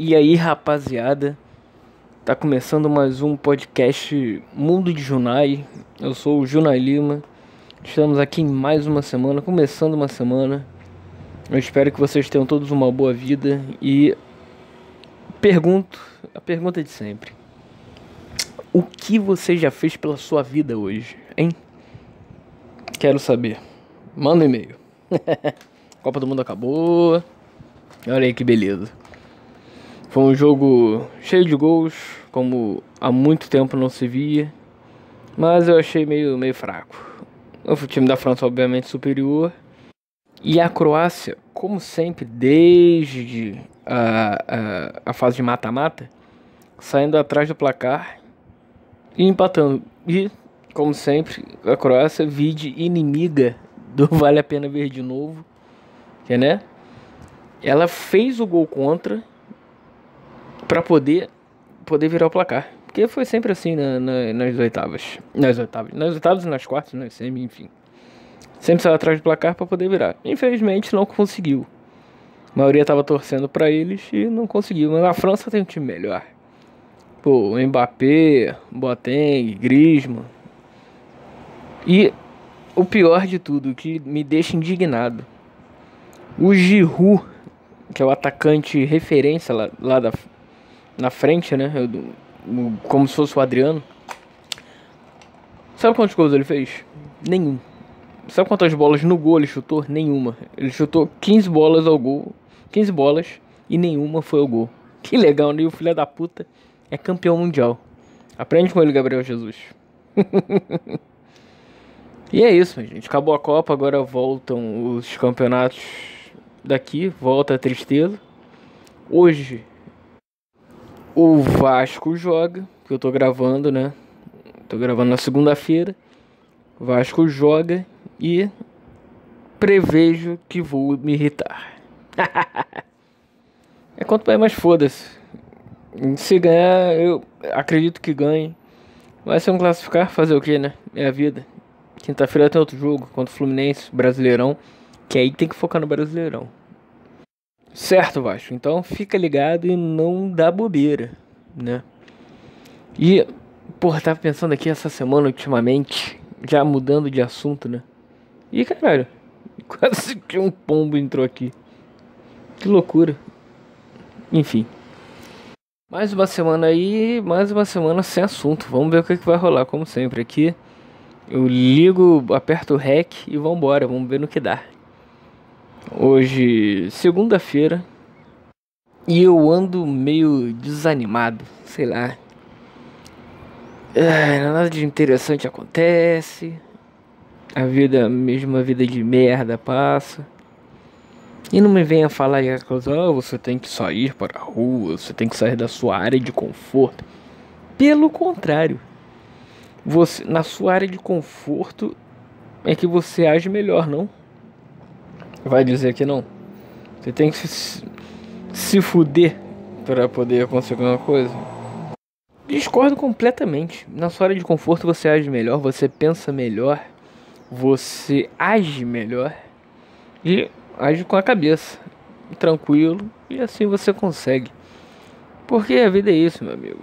E aí, rapaziada, tá começando mais um podcast Mundo de Junai. Eu sou o Junai Lima. Estamos aqui em mais uma semana, começando uma semana. Eu espero que vocês tenham todos uma boa vida e pergunto, a pergunta de sempre. O que você já fez pela sua vida hoje, hein? Quero saber. Manda um e-mail. Copa do Mundo acabou. Olha aí que beleza. Foi um jogo cheio de gols, como há muito tempo não se via. Mas eu achei meio, meio fraco. O time da França, obviamente, superior. E a Croácia, como sempre, desde a, a, a fase de mata-mata, saindo atrás do placar e empatando. E, como sempre, a Croácia vide inimiga do Vale a Pena Ver de Novo. Que, né? Ela fez o gol contra para poder poder virar o placar. Porque foi sempre assim na, na, nas oitavas. Nas oitavas. Nas oitavas e nas quartas, nas semi, enfim. Sempre saiu atrás do placar para poder virar. Infelizmente não conseguiu. A maioria tava torcendo para eles e não conseguiu. Mas a França tem um time melhor. Pô, Mbappé, Boateng, Griezmann. E o pior de tudo, que me deixa indignado. O Giroud, que é o atacante referência lá, lá da, na frente, né? Eu, como se fosse o Adriano. Sabe quantos gols ele fez? Nenhum. Sabe quantas bolas no gol ele chutou? Nenhuma. Ele chutou 15 bolas ao gol. 15 bolas e nenhuma foi ao gol. Que legal, né? O filho da puta é campeão mundial. Aprende com ele, Gabriel Jesus. e é isso, gente. Acabou a Copa, agora voltam os campeonatos daqui. Volta a tristeza. Hoje o Vasco joga, que eu tô gravando, né? Tô gravando na segunda-feira. Vasco joga e prevejo que vou me irritar. é quanto mais, mais foda-se. Se ganhar, eu acredito que ganhe. Mas se não classificar, fazer o que, né? É a vida. Quinta-feira tem outro jogo contra o Fluminense, Brasileirão. Que aí tem que focar no Brasileirão. Certo, Vasco. Então fica ligado e não dá bobeira, né? E, porra, tava pensando aqui essa semana ultimamente, já mudando de assunto, né? E caralho, quase que um pombo entrou aqui. Que loucura. Enfim. Mais uma semana aí, mais uma semana sem assunto. Vamos ver o que, que vai rolar, como sempre. Aqui eu ligo, aperto o REC e vambora. Vamos ver no que dá. Hoje, segunda-feira, e eu ando meio desanimado, sei lá. Nada de interessante acontece. A vida, a vida de merda passa. E não me venha falar coisa, oh, você tem que sair para a rua, você tem que sair da sua área de conforto. Pelo contrário, você na sua área de conforto é que você age melhor, não? Vai dizer que não. Você tem que se, se fuder para poder conseguir uma coisa. Discordo completamente. Na sua área de conforto você age melhor, você pensa melhor, você age melhor e age com a cabeça, tranquilo, e assim você consegue. Porque a vida é isso, meu amigo.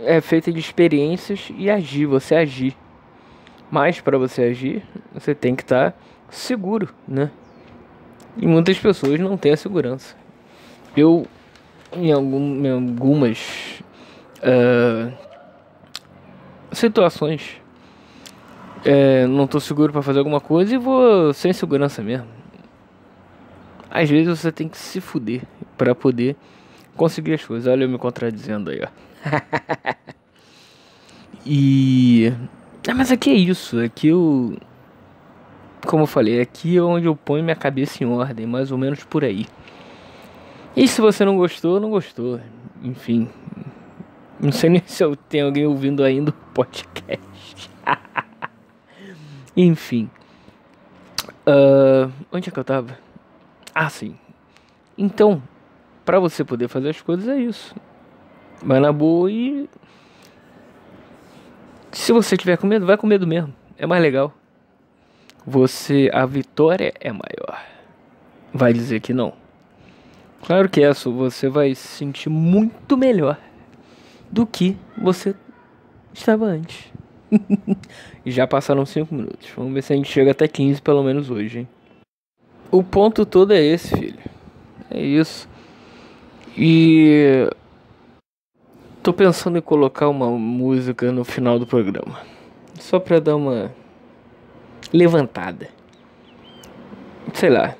É feita de experiências e agir, você agir. Mas para você agir, você tem que estar tá seguro, né? E muitas pessoas não têm a segurança. Eu, em, algum, em algumas uh, situações, é, não estou seguro para fazer alguma coisa e vou sem segurança mesmo. Às vezes você tem que se fuder para poder conseguir as coisas. Olha eu me contradizendo aí, ó. e. Ah, mas aqui é isso. Aqui eu como eu falei, aqui é onde eu ponho minha cabeça em ordem, mais ou menos por aí. E se você não gostou, não gostou. Enfim. Não sei nem se eu tenho alguém ouvindo ainda o podcast. Enfim. Uh, onde é que eu tava? Ah, sim. Então, para você poder fazer as coisas é isso. Vai na boa e. Se você tiver com medo, vai com medo mesmo. É mais legal você a vitória é maior. Vai dizer que não. Claro que essa você vai se sentir muito melhor do que você estava antes. e já passaram 5 minutos. Vamos ver se a gente chega até 15 pelo menos hoje, hein? O ponto todo é esse, filho. É isso. E tô pensando em colocar uma música no final do programa. Só pra dar uma levantada. Sei lá.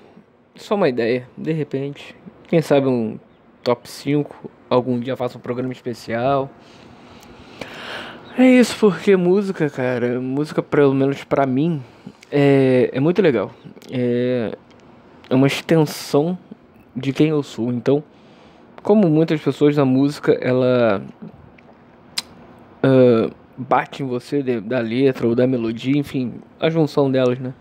Só uma ideia, de repente. Quem sabe um top 5. Algum dia faça um programa especial. É isso, porque música, cara, música pelo menos pra mim é, é muito legal. É, é uma extensão de quem eu sou. Então, como muitas pessoas, a música ela uh, bate em você de, da letra ou da melodia, enfim, a junção delas, né?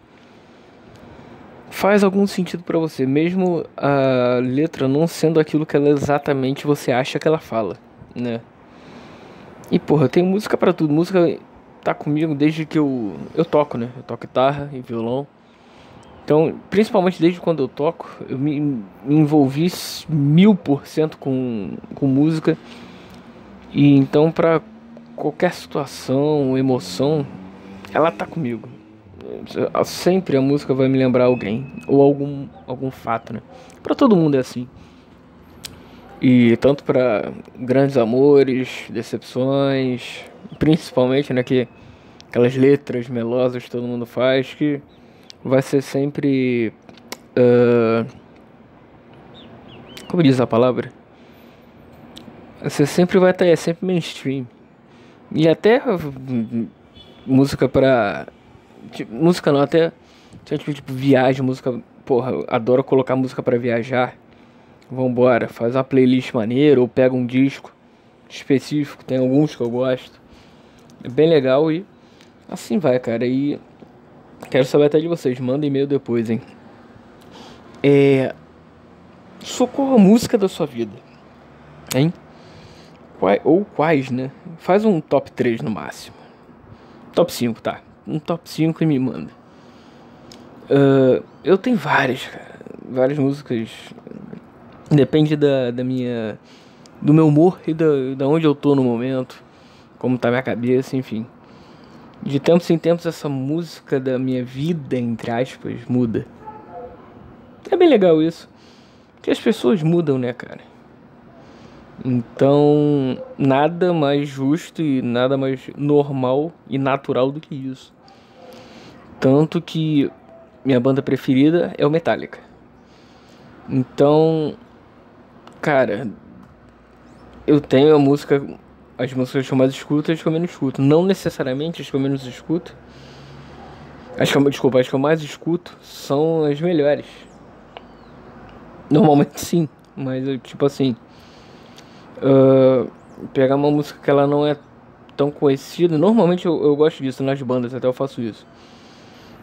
Faz algum sentido para você, mesmo a letra não sendo aquilo que ela exatamente você acha que ela fala, né? E porra, tem música para tudo. Música tá comigo desde que eu eu toco, né? Eu toco guitarra e violão. Então, principalmente desde quando eu toco, eu me, me envolvi mil por cento com, com música. E então, para qualquer situação, emoção, ela tá comigo. Sempre a música vai me lembrar alguém ou algum, algum fato, né? Para todo mundo é assim. E tanto para grandes amores, decepções, principalmente, né, que aquelas letras melosas que todo mundo faz que vai ser sempre. Uh, como diz a palavra? Você sempre vai estar, é sempre mainstream. E até música pra. Tipo, música não, até. Tipo, tipo, viagem, música. Porra, adoro colocar música para viajar. Vambora, faz uma playlist maneira ou pega um disco específico, tem alguns que eu gosto. É bem legal e assim vai, cara. E Quero saber até de vocês. Manda e-mail depois, hein? É. Socorro a música da sua vida. Hein? Ou quais, né? Faz um top 3 no máximo. Top 5, tá? Um top 5 e me manda. Uh, eu tenho várias, cara. Várias músicas. Depende da, da minha. Do meu humor e da, da onde eu tô no momento. Como tá minha cabeça, enfim de tempos em tempos essa música da minha vida, entre aspas, muda. É bem legal isso. Porque as pessoas mudam, né, cara? Então, nada mais justo e nada mais normal e natural do que isso. Tanto que minha banda preferida é o Metallica. Então, cara, eu tenho a música as músicas que eu mais escuto e as que eu menos escuto. Não necessariamente as que eu menos escuto. As que eu, desculpa, as que eu mais escuto são as melhores. Normalmente sim, mas tipo assim. Uh, pegar uma música que ela não é tão conhecida. Normalmente eu, eu gosto disso nas bandas, até eu faço isso.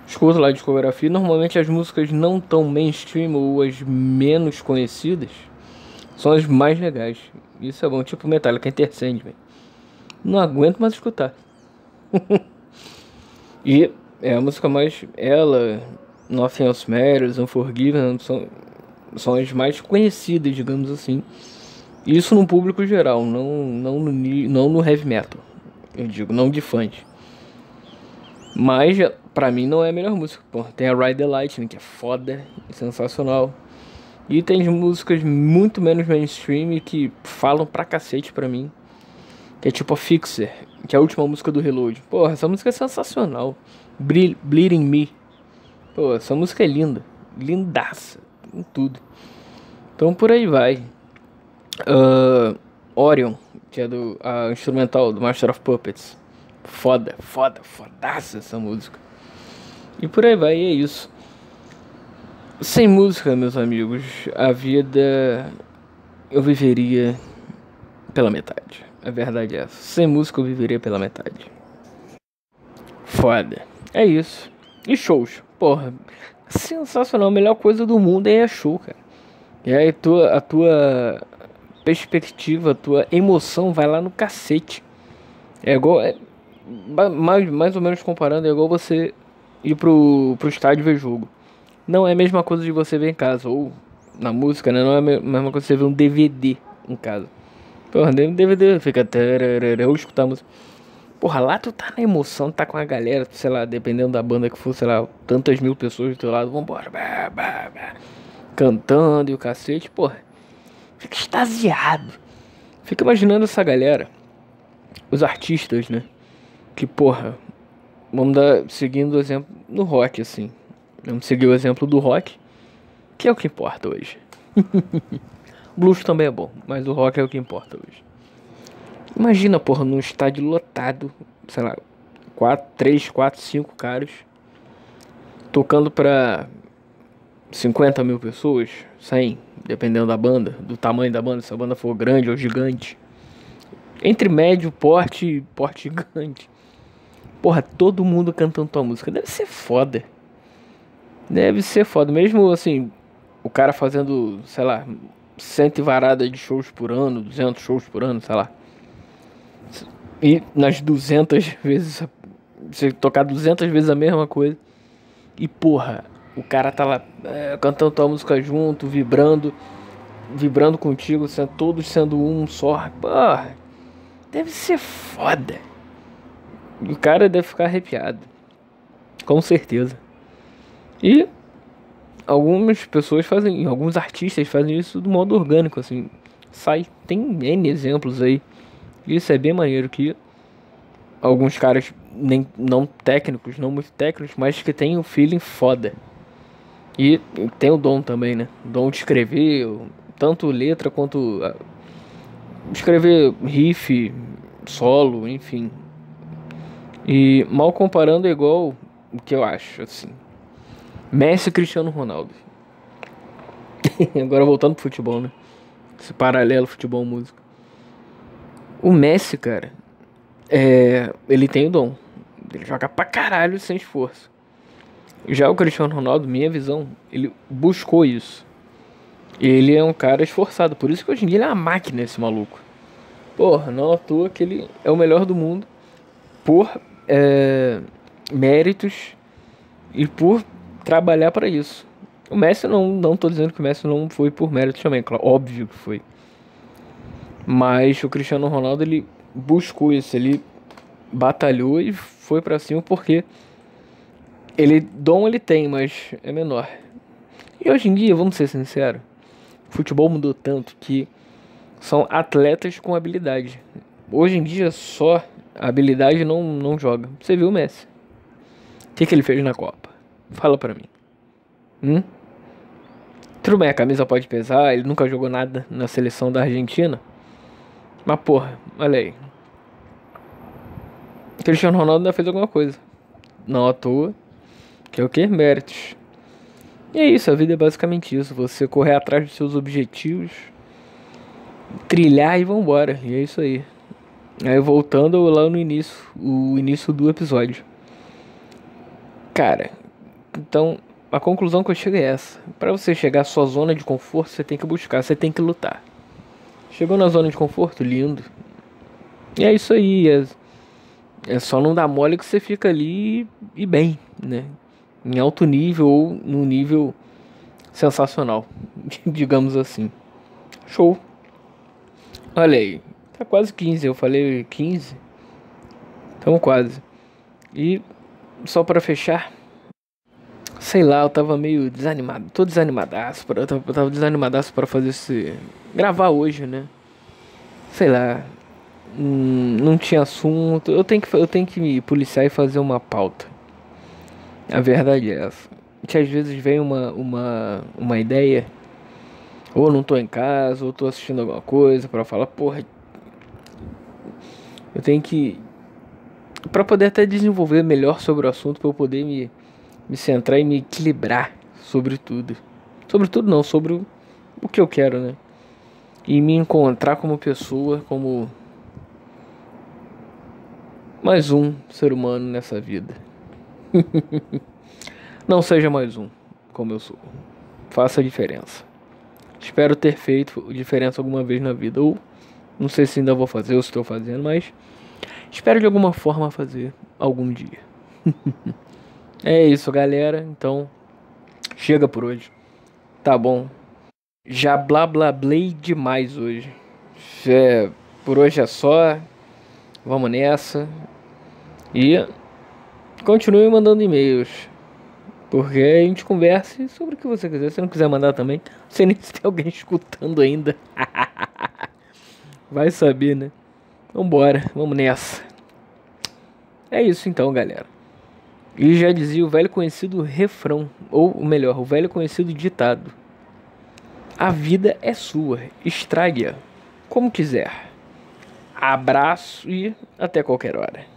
Escuto lá a discografia. Normalmente as músicas não tão mainstream ou as menos conhecidas são as mais legais. Isso é bom, tipo Metallica Intercende, velho. Não aguento mais escutar. e é a música mais. Ela, Nothing Else Matters, Unforgiven são, são as mais conhecidas, digamos assim. Isso no público geral, não, não, no, não no heavy metal. Eu digo, não de fãs. Mas pra mim não é a melhor música. Pô, tem a Ride the Lightning, que é foda, é sensacional. E tem músicas muito menos mainstream que falam pra cacete pra mim que é tipo a Fixer, que é a última música do Reload. Porra, essa música é sensacional. Ble Bleeding Me. Pô, essa música é linda. Lindaça. Em tudo. Então por aí vai. Uh, Orion, que é do a instrumental do Master of Puppets. Foda, foda, fodaça essa música. E por aí vai, é isso. Sem música, meus amigos, a vida eu viveria pela metade. A verdade é essa. Sem música eu viveria pela metade. Foda. É isso. E shows. Porra, sensacional. A melhor coisa do mundo é show, cara. E aí tua, a tua perspectiva, tua emoção vai lá no cacete. É igual. É, mais, mais ou menos comparando, é igual você ir pro, pro estádio ver jogo. Não é a mesma coisa de você ver em casa. Ou na música, né? Não é a mesma coisa que você ver um DVD em casa. Porra, DVD fica. Eu escutar a música. Porra, lá tu tá na emoção, tá com a galera, sei lá, dependendo da banda que for, sei lá, tantas mil pessoas do teu lado, vambora, bah, bah, bah, cantando e o cacete, porra. Fica extasiado. Fica imaginando essa galera, os artistas, né? Que, porra, vamos dar, seguindo o exemplo no rock, assim. Vamos seguir o exemplo do rock, que é o que importa hoje. Blues também é bom, mas o rock é o que importa hoje. Imagina, porra, num estádio lotado, sei lá, 4, 3, 4, 5 caras, tocando pra 50 mil pessoas, 100, dependendo da banda, do tamanho da banda, se a banda for grande ou gigante. Entre médio, porte e porte gigante. Porra, todo mundo cantando tua música. Deve ser foda. Deve ser foda. Mesmo assim, o cara fazendo, sei lá, cento varada de shows por ano, 200 shows por ano, sei lá. E nas 200 vezes, você tocar 200 vezes a mesma coisa. E porra, o cara tá lá é, cantando tua música junto, vibrando, vibrando contigo, sendo, todos sendo um só. Porra, deve ser foda. O cara deve ficar arrepiado. Com certeza. E algumas pessoas fazem, alguns artistas fazem isso do modo orgânico, assim. Sai, tem N exemplos aí. Isso é bem maneiro que alguns caras nem não técnicos, não muito técnicos, mas que tem um feeling foda. E tem o dom também, né? O dom de escrever, tanto letra quanto uh, escrever riff, solo, enfim. E mal comparando é igual o que eu acho, assim. Messi e Cristiano Ronaldo. Agora voltando pro futebol, né? Esse paralelo futebol-música. O Messi, cara, é, ele tem o dom. Ele joga pra caralho sem esforço. Já o Cristiano Ronaldo, minha visão, ele buscou isso. Ele é um cara esforçado. Por isso que hoje em dia ele é uma máquina, esse maluco. Porra, não à toa que ele é o melhor do mundo por é, méritos e por trabalhar para isso. O Messi não, não tô dizendo que o Messi não foi por mérito também, claro, óbvio que foi. Mas o Cristiano Ronaldo ele buscou isso, ele batalhou e foi para cima porque ele dom ele tem, mas é menor. E hoje em dia, vamos ser sinceros, futebol mudou tanto que são atletas com habilidade. Hoje em dia só habilidade não, não joga. Você viu o Messi? O que, que ele fez na Copa? Fala pra mim. Hum? Tudo bem, a camisa pode pesar, ele nunca jogou nada na seleção da Argentina. Mas porra, olha aí. Cristiano Ronaldo ainda fez alguma coisa. Não à toa. Que é o que? Méritos. E é isso, a vida é basicamente isso. Você correr atrás dos seus objetivos, trilhar e vambora. E é isso aí. Aí voltando lá no início, o início do episódio. Cara, então, a conclusão que eu chego é essa. Para você chegar à sua zona de conforto, você tem que buscar, você tem que lutar. Chegou na zona de conforto, lindo. E é isso aí. É, é só não dar mole que você fica ali e bem, né? Em alto nível ou num nível sensacional, digamos assim. Show. Olha aí, tá quase 15, eu falei 15. Estamos quase. E só para fechar, sei lá, eu tava meio desanimado, tô desanimadaço, eu tava, eu tava desanimadaço para fazer esse gravar hoje, né? Sei lá, hum, não tinha assunto, eu tenho que eu tenho que me policiar e fazer uma pauta. A verdade é essa. Que às vezes vem uma uma uma ideia ou não tô em casa, ou tô assistindo alguma coisa para falar, porra, eu tenho que para poder até desenvolver melhor sobre o assunto, para eu poder me me centrar e me equilibrar sobre tudo. Sobre tudo não, sobre o, o que eu quero, né? E me encontrar como pessoa, como mais um ser humano nessa vida. não seja mais um, como eu sou. Faça a diferença. Espero ter feito diferença alguma vez na vida. Ou não sei se ainda vou fazer ou estou fazendo, mas espero de alguma forma fazer algum dia. É isso, galera. Então, chega por hoje. Tá bom. Já blá blá blei demais hoje. É, por hoje é só. Vamos nessa. E continue mandando e-mails. Porque a gente converse sobre o que você quiser. Se não quiser mandar também, sei nem se tem alguém escutando ainda. Vai saber, né? Vambora, vamos nessa. É isso então, galera. E já dizia o velho conhecido refrão, ou melhor, o velho conhecido ditado. A vida é sua, estrague-a como quiser. Abraço e até qualquer hora.